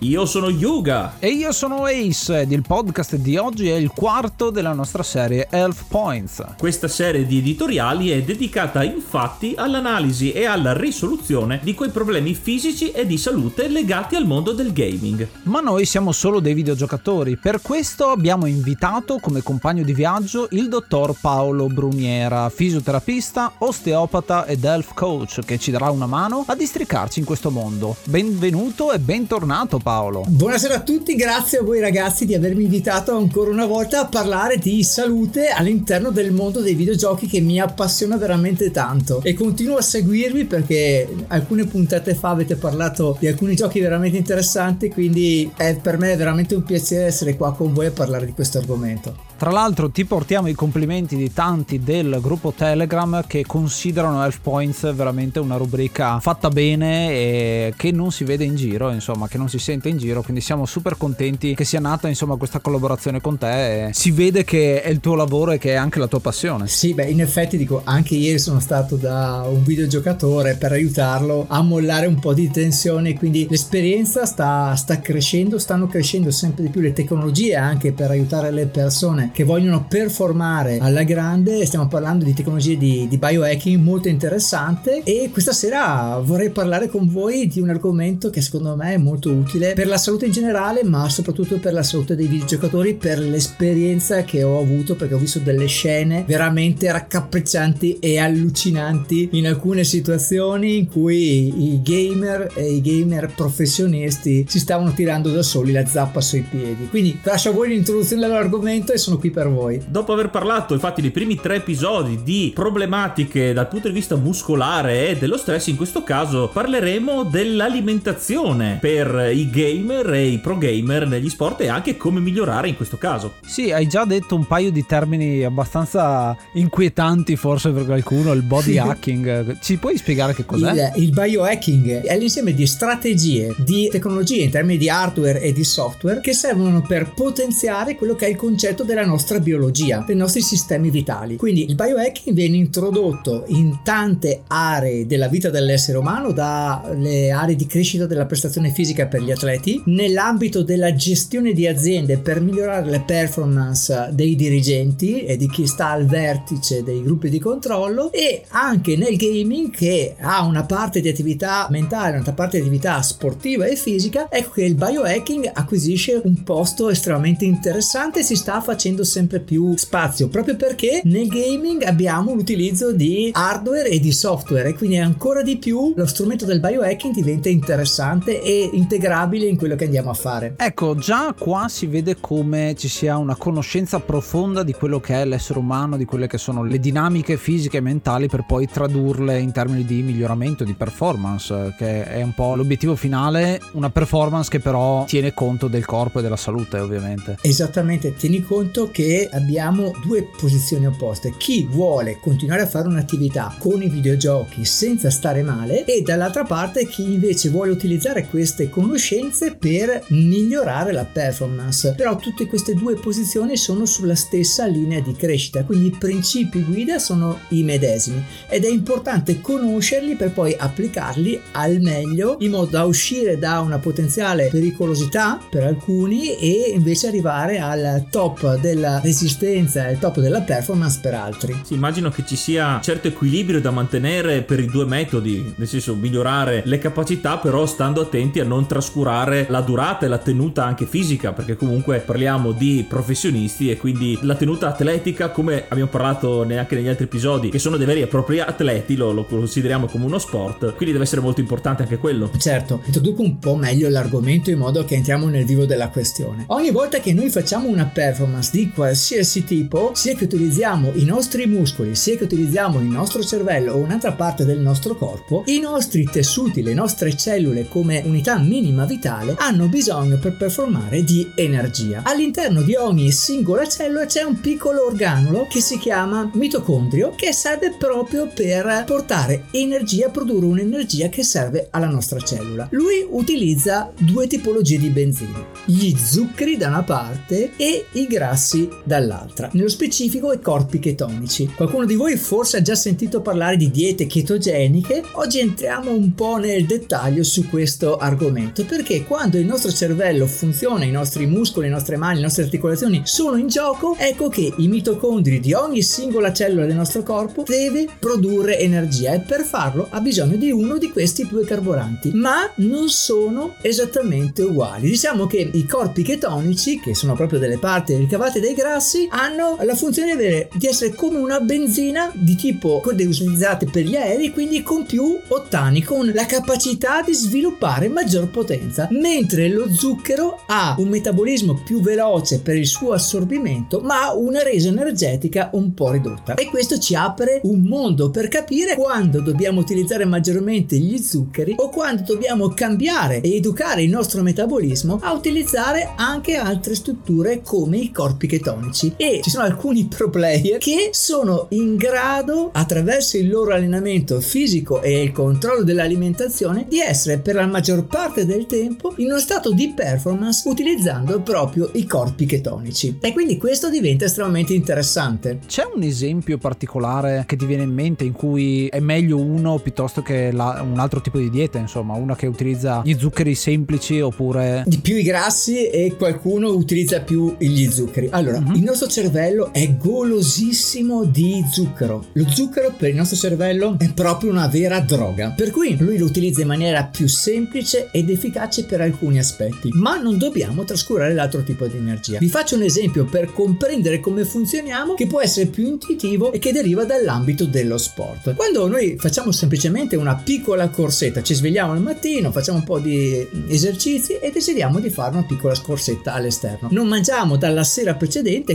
io sono Yuga. E io sono Ace ed il podcast di oggi è il quarto della nostra serie Elf Points. Questa serie di editoriali è dedicata infatti all'analisi e alla risoluzione di quei problemi fisici e di salute legati al mondo del gaming. Ma noi siamo solo dei videogiocatori, per questo abbiamo invitato come compagno di viaggio il dottor Paolo Bruniera, fisioterapista, osteopata ed elf coach, che ci darà una mano a districarci in questo mondo. Benvenuto e bentornato Paolo. Buonasera a tutti, grazie a voi ragazzi di avermi invitato ancora una volta a parlare di salute all'interno del mondo dei videogiochi che mi appassiona veramente tanto e continuo a seguirvi perché alcune puntate fa avete parlato di alcuni giochi veramente interessanti, quindi è per me veramente un piacere essere qua con voi a parlare di questo argomento. Tra l'altro ti portiamo i complimenti di tanti del gruppo Telegram che considerano Elf Points veramente una rubrica fatta bene e che non si vede in giro, insomma, che non si sente in giro, quindi siamo super contenti che sia nata insomma questa collaborazione con te. Si vede che è il tuo lavoro e che è anche la tua passione. Sì, beh, in effetti dico, anche ieri sono stato da un videogiocatore per aiutarlo a mollare un po' di tensione, quindi l'esperienza sta, sta crescendo, stanno crescendo sempre di più le tecnologie anche per aiutare le persone che vogliono performare alla grande. Stiamo parlando di tecnologie di, di biohacking molto interessante e questa sera vorrei parlare con voi di un argomento che secondo me è molto utile per la salute in generale, ma soprattutto per la salute dei videogiocatori, per l'esperienza che ho avuto perché ho visto delle scene veramente raccapriccianti e allucinanti in alcune situazioni in cui i gamer e i gamer professionisti si stavano tirando da soli la zappa sui piedi. Quindi lascio a voi l'introduzione dell'argomento e sono qui per voi. Dopo aver parlato infatti dei primi tre episodi di problematiche dal punto di vista muscolare e dello stress, in questo caso parleremo dell'alimentazione per i gamer e i pro gamer negli sport e anche come migliorare in questo caso. Sì, hai già detto un paio di termini abbastanza inquietanti forse per qualcuno, il body hacking. Ci puoi spiegare che cos'è? Il, il biohacking è l'insieme di strategie, di tecnologie in termini di hardware e di software che servono per potenziare quello che è il concetto della nostra biologia, dei nostri sistemi vitali. Quindi il biohacking viene introdotto in tante aree della vita dell'essere umano, dalle aree di crescita della prestazione fisica per gli atleti, nell'ambito della gestione di aziende per migliorare le performance dei dirigenti e di chi sta al vertice dei gruppi di controllo e anche nel gaming che ha una parte di attività mentale, un'altra parte di attività sportiva e fisica, ecco che il biohacking acquisisce un posto estremamente interessante e si sta facendo prendendo sempre più spazio proprio perché nel gaming abbiamo l'utilizzo di hardware e di software e quindi ancora di più lo strumento del biohacking diventa interessante e integrabile in quello che andiamo a fare. Ecco, già qua si vede come ci sia una conoscenza profonda di quello che è l'essere umano, di quelle che sono le dinamiche fisiche e mentali per poi tradurle in termini di miglioramento, di performance, che è un po' l'obiettivo finale, una performance che però tiene conto del corpo e della salute ovviamente. Esattamente, tieni conto che abbiamo due posizioni opposte. Chi vuole continuare a fare un'attività con i videogiochi senza stare male e dall'altra parte chi invece vuole utilizzare queste conoscenze per migliorare la performance. Però tutte queste due posizioni sono sulla stessa linea di crescita, quindi i principi guida sono i medesimi ed è importante conoscerli per poi applicarli al meglio in modo da uscire da una potenziale pericolosità per alcuni e invece arrivare al top della resistenza e al top della performance per altri. Sì, immagino che ci sia certo equilibrio da mantenere per i due metodi, nel senso migliorare le capacità però stando attenti a non trascurare la durata e la tenuta anche fisica perché comunque parliamo di professionisti e quindi la tenuta atletica come abbiamo parlato neanche negli altri episodi che sono dei veri e propri atleti lo, lo consideriamo come uno sport quindi deve essere molto importante anche quello certo introduco un po' meglio l'argomento in modo che entriamo nel vivo della questione ogni volta che noi facciamo una performance di qualsiasi tipo sia che utilizziamo i nostri muscoli sia che utilizziamo il nostro cervello o un'altra parte del nostro corpo i nostri tessuti le nostre cellule come unità minima vitale hanno bisogno per performare di energia all'interno di ogni singola cellula c'è un piccolo organulo che si chiama mitocondrio che serve proprio per portare energia, produrre un'energia che serve alla nostra cellula. Lui utilizza due tipologie di benzina, gli zuccheri da una parte e i grassi dall'altra, nello specifico i corpi chetonici. Qualcuno di voi forse ha già sentito parlare di diete chetogeniche, oggi entriamo un po' nel dettaglio su questo argomento perché quando il nostro cervello funziona, i nostri muscoli, le nostre mani, le nostre articolazioni sono in gioco, ecco che i mitocondri di ogni singola cellula del nostro corpo deve produrre energia e per farlo ha bisogno di uno di questi due carburanti, ma non sono esattamente uguali. Diciamo che i corpi chetonici, che sono proprio delle parti ricavate dai grassi, hanno la funzione di, avere, di essere come una benzina di tipo quelle utilizzate per gli aerei, quindi con più ottani, con la capacità di sviluppare maggior potenza, mentre lo zucchero ha un metabolismo più veloce per il suo assorbimento, ma una resa energetica un po' ridotta. E questo ci apre un mondo per capire quando dobbiamo utilizzare maggiormente gli zuccheri o quando dobbiamo cambiare e educare il nostro metabolismo a utilizzare anche altre strutture come i corpi chetonici. E ci sono alcuni pro player che sono in grado, attraverso il loro allenamento fisico e il controllo dell'alimentazione, di essere per la maggior parte del tempo in uno stato di performance utilizzando proprio i corpi chetonici. E quindi questo diventa estremamente interessante. C'è un esempio particolare che ti viene in mente in cui è meglio uno piuttosto che la, un altro tipo di dieta, insomma, una che utilizza gli zuccheri semplici oppure di più i grassi e qualcuno utilizza più gli zuccheri. Allora, uh-huh. il nostro cervello è golosissimo di zucchero. Lo zucchero per il nostro cervello è proprio una vera droga, per cui lui lo utilizza in maniera più semplice ed efficace per alcuni aspetti, ma non dobbiamo trascurare l'altro tipo di energia. Vi faccio un esempio per comprendere come funzioniamo che può essere più intuitivo e che deriva dall'ambito dello sport. Quando noi facciamo semplicemente una piccola corsetta, ci svegliamo al mattino, facciamo un po' di esercizi e decidiamo di fare una piccola scorsetta all'esterno. Non mangiamo dalla sera precedente,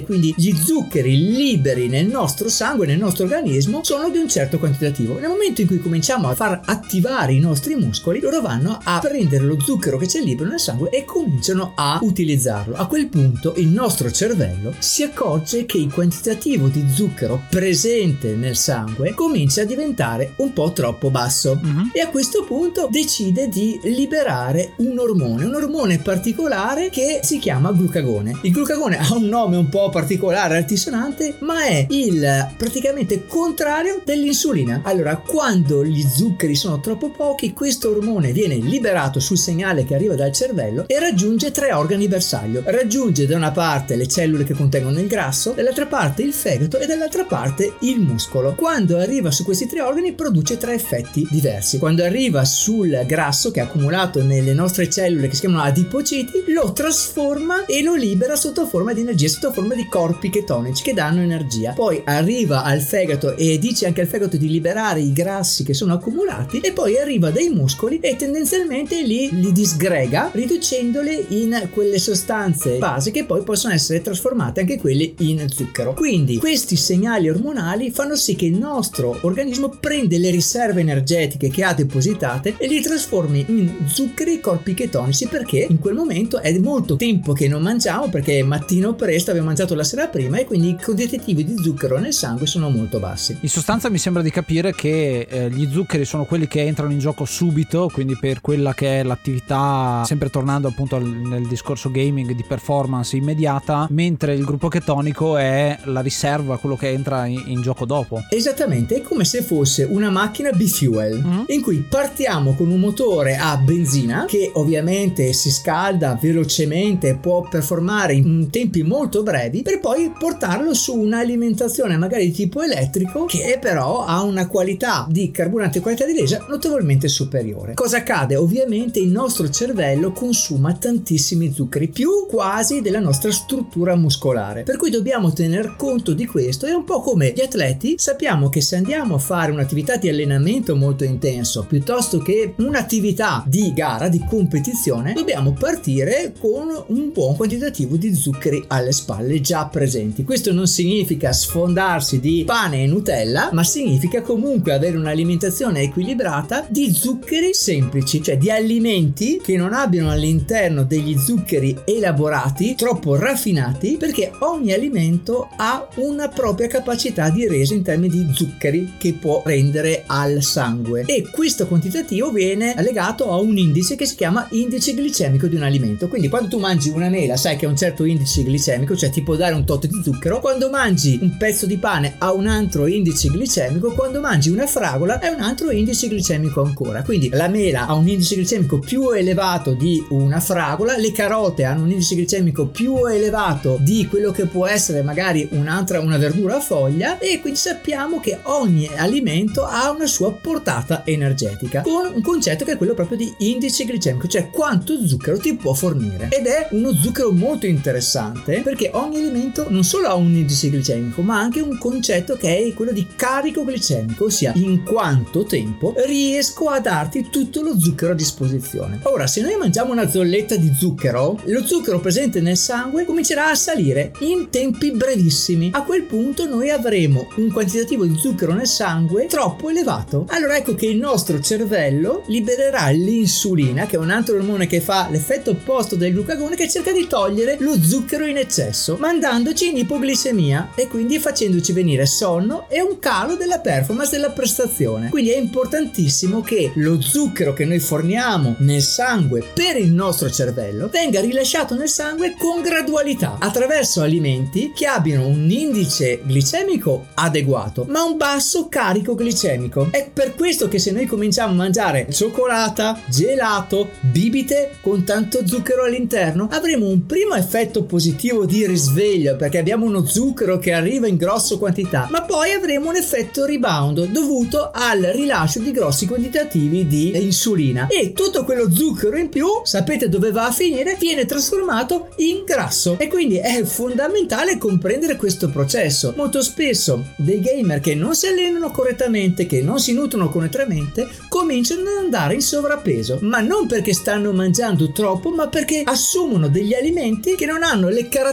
quindi gli zuccheri liberi nel nostro sangue, nel nostro organismo, sono di un certo quantitativo. Nel momento in cui cominciamo a far attivare i nostri muscoli, loro vanno a prendere lo zucchero che c'è libero nel sangue e cominciano a utilizzarlo. A quel punto il nostro cervello si accorge che il quantitativo di zucchero presente nel sangue comincia a diventare un po' troppo basso uh-huh. e a questo punto decide di liberare un ormone, un ormone particolare che si chiama glucagone. Il glucagone ha un nome un po' particolare, altisonante, ma è il praticamente contrario dell'insulina. Allora, quando gli zuccheri sono troppo pochi, questo ormone viene liberato sul segnale che arriva dal cervello e raggiunge tre organi bersaglio. Raggiunge da una parte le cellule che contengono il grasso, dall'altra parte il fegato e dall'altra parte il muscolo. Quando arriva su questi tre organi produce tre effetti diversi. Quando arriva sul grasso che è accumulato nelle nostre cellule che si chiamano adipociti, lo trasforma e lo libera sotto forma di energia, sotto forma di corpi chetonici che danno energia. Poi arriva al fegato e dice anche al fegato di liberare i grassi che sono accumulati e poi arriva dai muscoli e tendenzialmente li, li disgrega riducendoli in quelle sostanze base che poi possono essere trasformate anche quelle in zucchero. Quindi questi segnali ormonali fanno sì che il nostro organismo prende le riserve energetiche che ha depositate e li trasformi in zuccheri corpi chetonici perché in quel momento è molto tempo che non mangiamo perché mattino presto abbiamo mangiato la sera prima e quindi i quantitativi di zucchero nel sangue sono molto bassi. In sostanza mi sembra di capire che eh, gli zuccheri sono quelli che entrano in gioco subito, quindi per quella che è l'attività sempre tornando appunto nel discorso gaming di performance immediata, mentre il gruppo chetonico è la riserva, quello che entra in, in gioco dopo. Esattamente, è come se fosse una macchina B-Fuel, mm-hmm. in cui partiamo con un motore a benzina che ovviamente si scalda velocemente, e può performare in tempi molto brevi, per poi portarlo su un'alimentazione magari di tipo elettrico che però ha una qualità di carburante e qualità di resa notevolmente superiore. Cosa accade? Ovviamente il nostro cervello consuma tantissimi zuccheri, più quasi della nostra struttura muscolare, per cui dobbiamo tener conto di questo. È un po' come gli atleti, sappiamo che se andiamo a fare un'attività di allenamento molto intenso piuttosto che un'attività di gara, di competizione, dobbiamo partire con un buon quantitativo di zuccheri alle spalle già presenti. Questo non significa sfondarsi di pane e Nutella, ma significa comunque avere un'alimentazione equilibrata di zuccheri semplici, cioè di alimenti che non abbiano all'interno degli zuccheri elaborati, troppo raffinati, perché ogni alimento ha una propria capacità di resa in termini di zuccheri che può rendere al sangue e questo quantitativo viene legato a un indice che si chiama indice glicemico di un alimento. Quindi quando tu mangi una mela sai che ha un certo indice glicemico, cioè ti può dare un tot di zucchero, quando mangi un pezzo di pane ha un altro indice glicemico, quando mangi una fragola è un altro indice glicemico ancora. Quindi la mela ha un indice glicemico più elevato di una fragola, le carote hanno un indice glicemico più elevato di quello che può essere magari un'altra una verdura a foglia e quindi sappiamo che ogni alimento ha una sua portata energetica con un concetto che è quello proprio di indice glicemico, cioè quanto zucchero ti può fornire. Ed è uno zucchero molto interessante perché ogni alimento non solo ha un indice glicemico, ma anche un concetto che è quello di carico glicemico, ossia in quanto tempo riesco a darti tutto lo zucchero a disposizione. Ora, se noi mangiamo una zolletta di zucchero, lo zucchero presente nel sangue comincerà a salire in tempi brevissimi. A quel punto noi avremo un quantitativo di zucchero nel sangue troppo elevato. Allora ecco che il nostro cervello libererà l'insulina, che è un altro ormone che fa l'effetto opposto del glucagone, che cerca di togliere lo zucchero in eccesso, mandandoci in ipoglicemia e quindi facendoci venire sonno e un calo della performance della prestazione. Quindi è importantissimo che lo zucchero che noi forniamo nel sangue per il nostro cervello venga rilasciato nel sangue con gradualità attraverso alimenti che abbiano un indice glicemico adeguato ma un basso carico glicemico. È per questo che se noi cominciamo a mangiare cioccolata, gelato, bibite con tanto zucchero all'interno, avremo un primo effetto positivo di risveglio perché abbiamo uno zucchero che arriva in grosso quantità, ma poi avremo un effetto rebound dovuto al rilascio di grossi quantitativi di insulina e tutto quello zucchero in più, sapete dove va a finire? Viene trasformato in grasso e quindi è fondamentale comprendere questo processo. Molto spesso dei gamer che non si allenano correttamente, che non si nutrono correttamente, cominciano ad andare in sovrappeso, ma non perché stanno mangiando troppo, ma perché assumono degli alimenti che non hanno le caratteristiche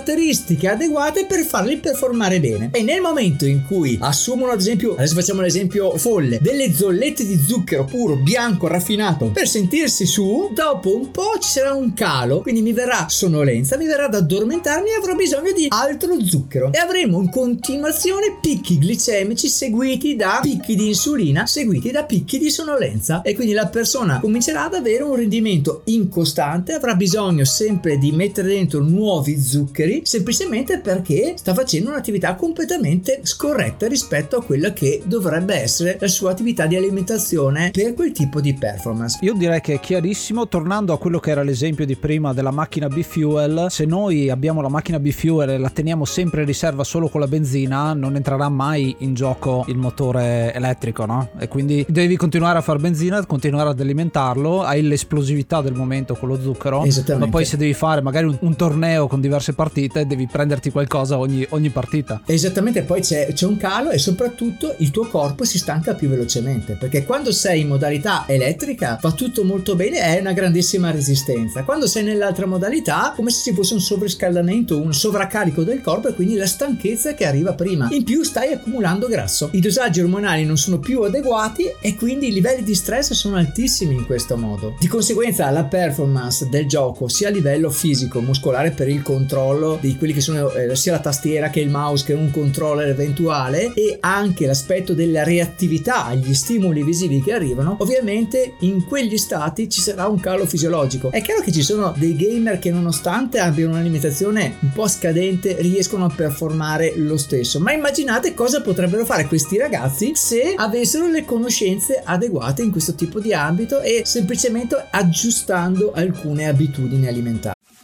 adeguate per farli performare bene. E nel momento in cui assumono, ad esempio, adesso facciamo l'esempio folle, delle zollette di zucchero puro, bianco, raffinato, per sentirsi su, dopo un po' ci sarà un calo, quindi mi verrà sonnolenza, mi verrà da addormentarmi e avrò bisogno di altro zucchero. E avremo in continuazione picchi glicemici seguiti da picchi di insulina, seguiti da picchi di sonnolenza. E quindi la persona comincerà ad avere un rendimento incostante, avrà bisogno sempre di mettere dentro nuovi zuccheri, semplicemente perché sta facendo un'attività completamente scorretta rispetto a quella che dovrebbe essere la sua attività di alimentazione per quel tipo di performance. Io direi che è chiarissimo, tornando a quello che era l'esempio di prima della macchina B-Fuel, se noi abbiamo la macchina B-Fuel e la teniamo sempre in riserva solo con la benzina, non entrerà mai in gioco il motore elettrico, no? E quindi devi continuare a fare benzina, continuare ad alimentarlo, hai l'esplosività del momento con lo zucchero, ma poi se devi fare magari un, un torneo con diverse partite, devi prenderti qualcosa ogni, ogni partita. Esattamente, poi c'è, c'è un calo e soprattutto il tuo corpo si stanca più velocemente, perché quando sei in modalità elettrica va tutto molto bene, è una grandissima resistenza. Quando sei nell'altra modalità, come se ci fosse un sovriscaldamento, un sovraccarico del corpo e quindi la stanchezza che arriva prima. In più stai accumulando grasso. I dosaggi ormonali non sono più adeguati e quindi i livelli di stress sono altissimi in questo modo. Di conseguenza la performance del gioco sia a livello fisico, muscolare per il controllo di quelli che sono eh, sia la tastiera che il mouse che un controller eventuale e anche l'aspetto della reattività agli stimoli visivi che arrivano, ovviamente in quegli stati ci sarà un calo fisiologico. È chiaro che ci sono dei gamer che nonostante abbiano un'alimentazione un po' scadente riescono a performare lo stesso. Ma immaginate cosa potrebbero fare questi ragazzi se avessero le conoscenze adeguate in questo tipo di ambito e semplicemente aggiustando alcune abitudini alimentari.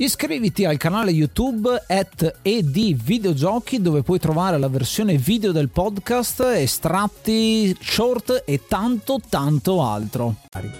Iscriviti al canale YouTube at ed videogiochi dove puoi trovare la versione video del podcast, estratti, short e tanto tanto altro.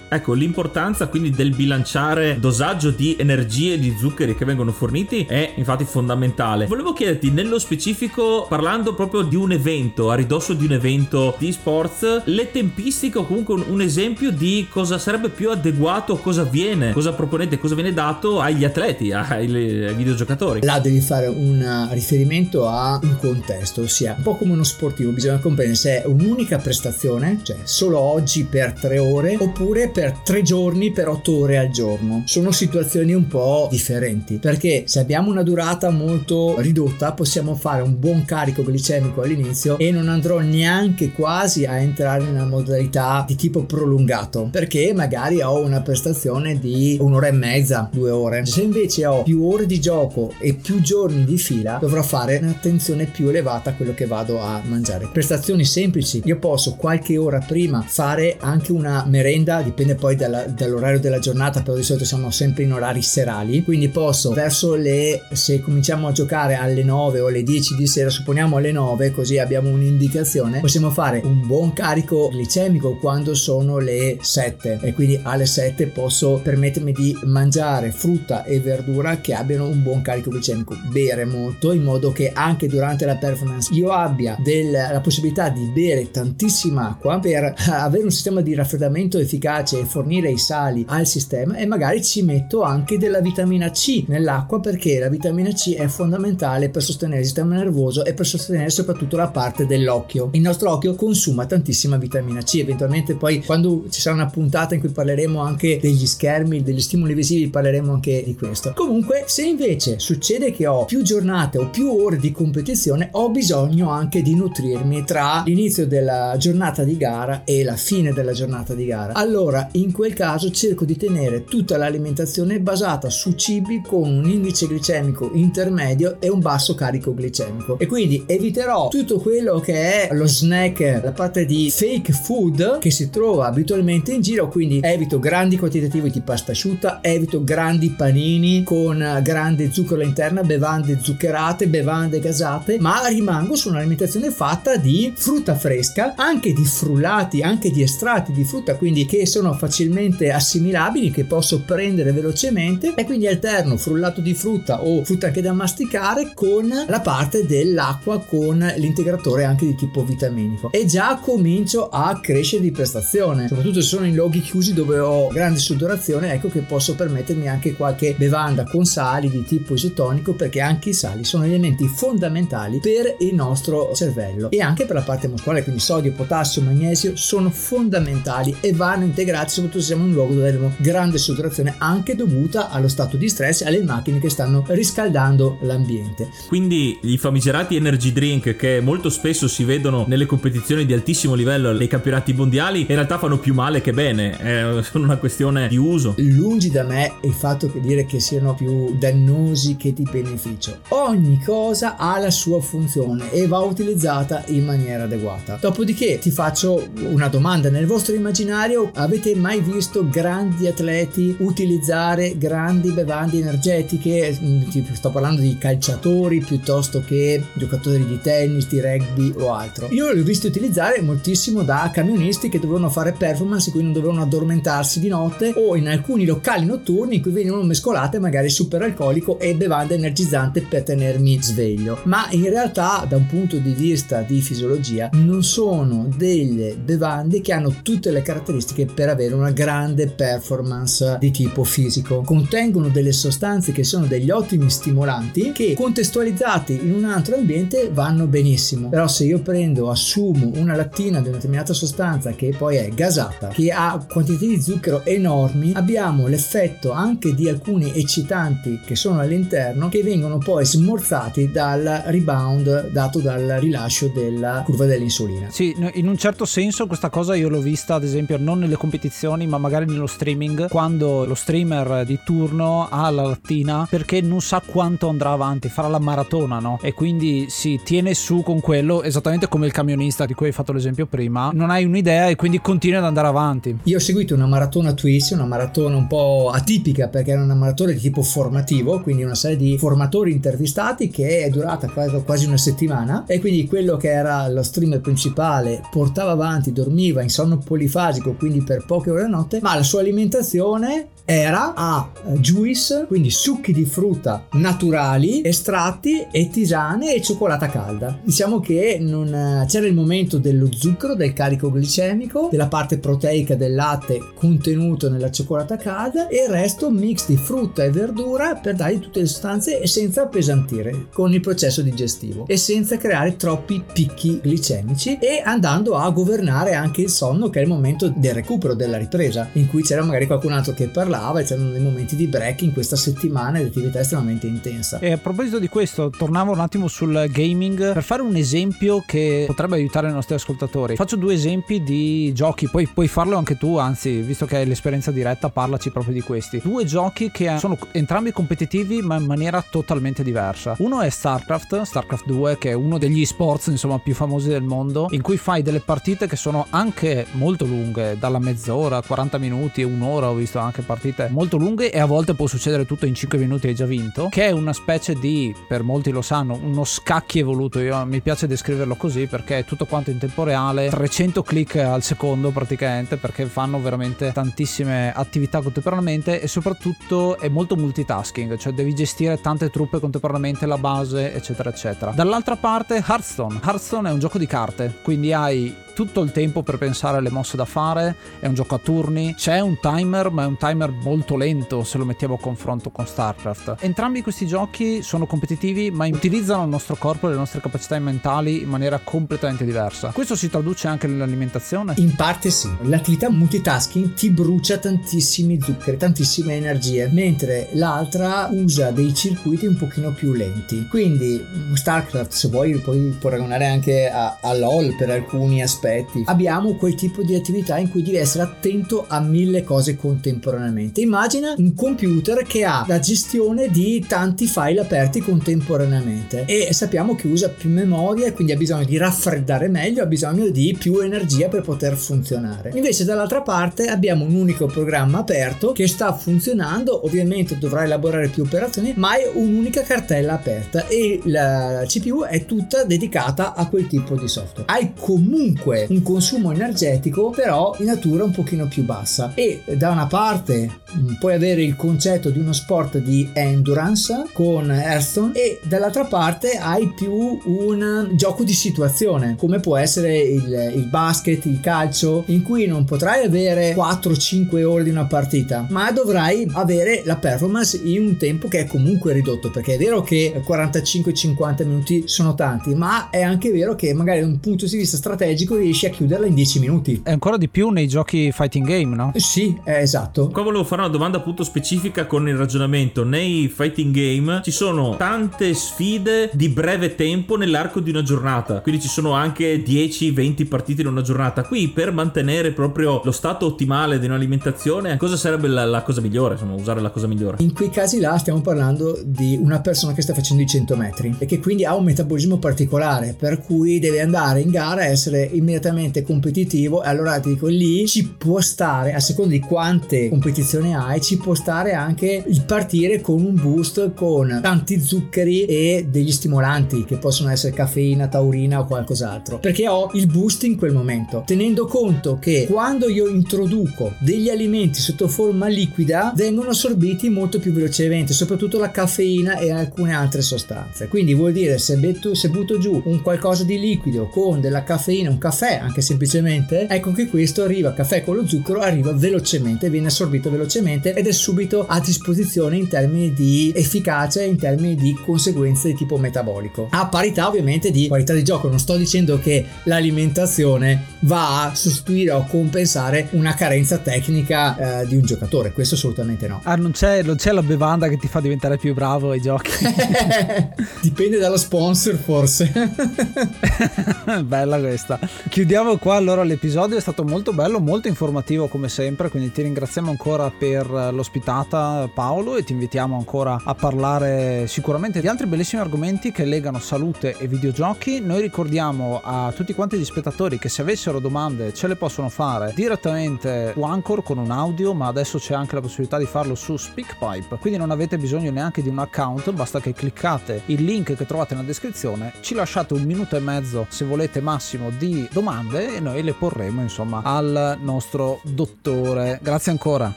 Ecco, l'importanza quindi del bilanciare dosaggio di energie e di zuccheri che vengono forniti è infatti fondamentale. Volevo chiederti nello specifico, parlando proprio di un evento, a ridosso di un evento di sports, le tempistiche o comunque un, un esempio di cosa sarebbe più adeguato, cosa viene, cosa proponete, cosa viene dato agli atleti ai, ai videogiocatori. Là devi fare un riferimento a un contesto, ossia un po' come uno sportivo, bisogna comprendere se è un'unica prestazione, cioè solo oggi per tre ore, oppure per tre giorni per otto ore al giorno. Sono situazioni un po' differenti, perché se abbiamo una durata molto ridotta possiamo fare un buon carico glicemico all'inizio e non andrò neanche quasi a entrare in una modalità di tipo prolungato, perché magari ho una prestazione di un'ora e mezza, due ore. Se invece se ho più ore di gioco e più giorni di fila dovrò fare un'attenzione più elevata a quello che vado a mangiare. Prestazioni semplici. Io posso qualche ora prima fare anche una merenda dipende poi dalla, dall'orario della giornata però di solito siamo sempre in orari serali. Quindi posso verso le se cominciamo a giocare alle 9 o alle 10 di sera supponiamo alle 9 così abbiamo un'indicazione possiamo fare un buon carico glicemico quando sono le 7 e quindi alle 7 posso permettermi di mangiare frutta e verdura verdura che abbiano un buon carico glicemico. Bere molto in modo che anche durante la performance io abbia del, la possibilità di bere tantissima acqua per avere un sistema di raffreddamento efficace e fornire i sali al sistema e magari ci metto anche della vitamina C nell'acqua perché la vitamina C è fondamentale per sostenere il sistema nervoso e per sostenere soprattutto la parte dell'occhio. Il nostro occhio consuma tantissima vitamina C, eventualmente poi quando ci sarà una puntata in cui parleremo anche degli schermi, degli stimoli visivi, parleremo anche di questo. Comunque, se invece succede che ho più giornate o più ore di competizione, ho bisogno anche di nutrirmi tra l'inizio della giornata di gara e la fine della giornata di gara. Allora, in quel caso cerco di tenere tutta l'alimentazione basata su cibi con un indice glicemico intermedio e un basso carico glicemico. E quindi eviterò tutto quello che è lo snack, la parte di fake food che si trova abitualmente in giro, quindi evito grandi quantitativi di pasta asciutta, evito grandi panini con grande zucchero all'interno, bevande zuccherate, bevande gasate, ma rimango su un'alimentazione fatta di frutta fresca, anche di frullati, anche di estratti di frutta, quindi che sono facilmente assimilabili, che posso prendere velocemente e quindi alterno frullato di frutta o frutta anche da masticare con la parte dell'acqua con l'integratore anche di tipo vitaminico. E già comincio a crescere di prestazione, soprattutto se sono in luoghi chiusi dove ho grande sudorazione, ecco che posso permettermi anche qualche bevanda bevanda con sali di tipo isotonico perché anche i sali sono elementi fondamentali per il nostro cervello e anche per la parte muscolare, quindi sodio, potassio, magnesio sono fondamentali e vanno integrati soprattutto se siamo in un luogo dove abbiamo grande saturazione anche dovuta allo stato di stress e alle macchine che stanno riscaldando l'ambiente. Quindi i famigerati energy drink che molto spesso si vedono nelle competizioni di altissimo livello nei campionati mondiali in realtà fanno più male che bene, è solo una questione di uso. Lungi da me il fatto che dire che siano siano più dannosi che di beneficio. Ogni cosa ha la sua funzione e va utilizzata in maniera adeguata. Dopodiché ti faccio una domanda, nel vostro immaginario avete mai visto grandi atleti utilizzare grandi bevande energetiche? Mm, sto parlando di calciatori piuttosto che giocatori di tennis, di rugby o altro. Io li ho visti utilizzare moltissimo da camionisti che dovevano fare performance, quindi non dovevano addormentarsi di notte o in alcuni locali notturni in cui venivano mescolate magari super alcolico e bevanda energizzante per tenermi sveglio. Ma in realtà da un punto di vista di fisiologia non sono delle bevande che hanno tutte le caratteristiche per avere una grande performance di tipo fisico. Contengono delle sostanze che sono degli ottimi stimolanti che contestualizzati in un altro ambiente vanno benissimo. Però se io prendo, assumo una lattina di una determinata sostanza che poi è gasata, che ha quantità di zucchero enormi, abbiamo l'effetto anche di alcuni eccitanti che sono all'interno che vengono poi smorzati dal rebound dato dal rilascio della curva dell'insulina. Sì, in un certo senso questa cosa io l'ho vista ad esempio non nelle competizioni ma magari nello streaming quando lo streamer di turno ha la lattina perché non sa quanto andrà avanti, farà la maratona, no? E quindi si tiene su con quello esattamente come il camionista di cui hai fatto l'esempio prima, non hai un'idea e quindi continui ad andare avanti. Io ho seguito una maratona Twitch, una maratona un po' atipica perché era una maratona di tipo formativo, quindi una serie di formatori intervistati che è durata quasi una settimana e quindi quello che era lo streamer principale portava avanti, dormiva in sonno polifasico, quindi per poche ore a notte, ma la sua alimentazione era a eh, juice, quindi succhi di frutta naturali, estratti e tisane e cioccolata calda. Diciamo che non, eh, c'era il momento dello zucchero, del carico glicemico, della parte proteica del latte contenuto nella cioccolata calda e il resto mix di frutta e verdura per dargli tutte le sostanze senza appesantire con il processo digestivo e senza creare troppi picchi glicemici e andando a governare anche il sonno che è il momento del recupero, della ripresa, in cui c'era magari qualcun altro che parlava parlava e c'erano dei momenti di break in questa settimana di attività estremamente intensa. E a proposito di questo, tornavo un attimo sul gaming per fare un esempio che potrebbe aiutare i nostri ascoltatori. Faccio due esempi di giochi, poi puoi farlo anche tu, anzi, visto che hai l'esperienza diretta, parlaci proprio di questi. Due giochi che sono entrambi competitivi ma in maniera totalmente diversa. Uno è StarCraft, StarCraft 2, che è uno degli sports insomma più famosi del mondo, in cui fai delle partite che sono anche molto lunghe, dalla mezz'ora, 40 minuti, un'ora, ho visto anche partite partite molto lunghe e a volte può succedere tutto in 5 minuti e hai già vinto, che è una specie di, per molti lo sanno, uno scacchi evoluto. Io mi piace descriverlo così perché è tutto quanto in tempo reale, 300 click al secondo praticamente perché fanno veramente tantissime attività contemporaneamente e soprattutto è molto multitasking, cioè devi gestire tante truppe contemporaneamente, la base, eccetera, eccetera. Dall'altra parte Hearthstone. Hearthstone è un gioco di carte, quindi hai tutto il tempo per pensare alle mosse da fare, è un gioco a turni, c'è un timer, ma è un timer molto lento se lo mettiamo a confronto con StarCraft. Entrambi questi giochi sono competitivi, ma utilizzano il nostro corpo e le nostre capacità mentali in maniera completamente diversa. Questo si traduce anche nell'alimentazione? In parte sì. L'attività multitasking ti brucia tantissimi zuccheri, tantissime energie, mentre l'altra usa dei circuiti un pochino più lenti. Quindi StarCraft, se vuoi, puoi paragonare anche a, a LOL per alcuni aspetti aspetti. Abbiamo quel tipo di attività in cui devi essere attento a mille cose contemporaneamente. Immagina un computer che ha la gestione di tanti file aperti contemporaneamente e sappiamo che usa più memoria e quindi ha bisogno di raffreddare meglio, ha bisogno di più energia per poter funzionare. Invece dall'altra parte abbiamo un unico programma aperto che sta funzionando, ovviamente dovrà elaborare più operazioni, ma è un'unica cartella aperta e la CPU è tutta dedicata a quel tipo di software. Hai comunque un consumo energetico però in natura un pochino più bassa. E da una parte mm, puoi avere il concetto di uno sport di endurance con Hearthstone e dall'altra parte hai più un gioco di situazione come può essere il, il basket, il calcio in cui non potrai avere 4-5 ore di una partita ma dovrai avere la performance in un tempo che è comunque ridotto perché è vero che 45-50 minuti sono tanti ma è anche vero che magari da un punto di vista strategico riesci a chiuderla in 10 minuti. E ancora di più nei giochi fighting game, no? Sì, esatto. Qua volevo fare una domanda appunto specifica con il ragionamento. Nei fighting game ci sono tante sfide di breve tempo nell'arco di una giornata, quindi ci sono anche 10-20 partite in una giornata. Qui per mantenere proprio lo stato ottimale di un'alimentazione, cosa sarebbe la, la cosa migliore? Insomma, usare la cosa migliore. In quei casi là stiamo parlando di una persona che sta facendo i 100 metri e che quindi ha un metabolismo particolare, per cui deve andare in gara e essere immediatamente immediatamente competitivo, e allora ti dico lì ci può stare, a seconda di quante competizioni hai, ci può stare anche il partire con un boost con tanti zuccheri e degli stimolanti che possono essere caffeina, taurina o qualcos'altro, perché ho il boost in quel momento, tenendo conto che quando io introduco degli alimenti sotto forma liquida vengono assorbiti molto più velocemente, soprattutto la caffeina e alcune altre sostanze. Quindi vuol dire se, betto, se butto giù un qualcosa di liquido con della caffeina, un caffè anche semplicemente, ecco che questo arriva, caffè con lo zucchero arriva velocemente, viene assorbito velocemente ed è subito a disposizione in termini di efficacia in termini di conseguenze di tipo metabolico. A parità ovviamente di qualità di gioco, non sto dicendo che l'alimentazione va a sostituire o compensare una carenza tecnica eh, di un giocatore, questo assolutamente no. Ah, non c'è, non c'è la bevanda che ti fa diventare più bravo ai giochi. Dipende dallo sponsor forse. Bella questa. Chiudiamo qua allora l'episodio, è stato molto bello, molto informativo come sempre, quindi ti ringraziamo ancora per l'ospitata Paolo e ti invitiamo ancora a parlare sicuramente di altri bellissimi argomenti che legano salute e videogiochi. Noi ricordiamo a tutti quanti gli spettatori che se avessero domande ce le possono fare direttamente su Anchor con un audio, ma adesso c'è anche la possibilità di farlo su SpeakPipe, quindi non avete bisogno neanche di un account, basta che cliccate il link che trovate nella descrizione, ci lasciate un minuto e mezzo se volete massimo di domande e noi le porremo insomma al nostro dottore. Grazie ancora.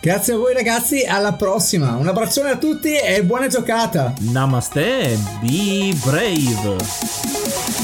Grazie a voi ragazzi, alla prossima. Un abbraccione a tutti e buona giocata. Namaste, be brave.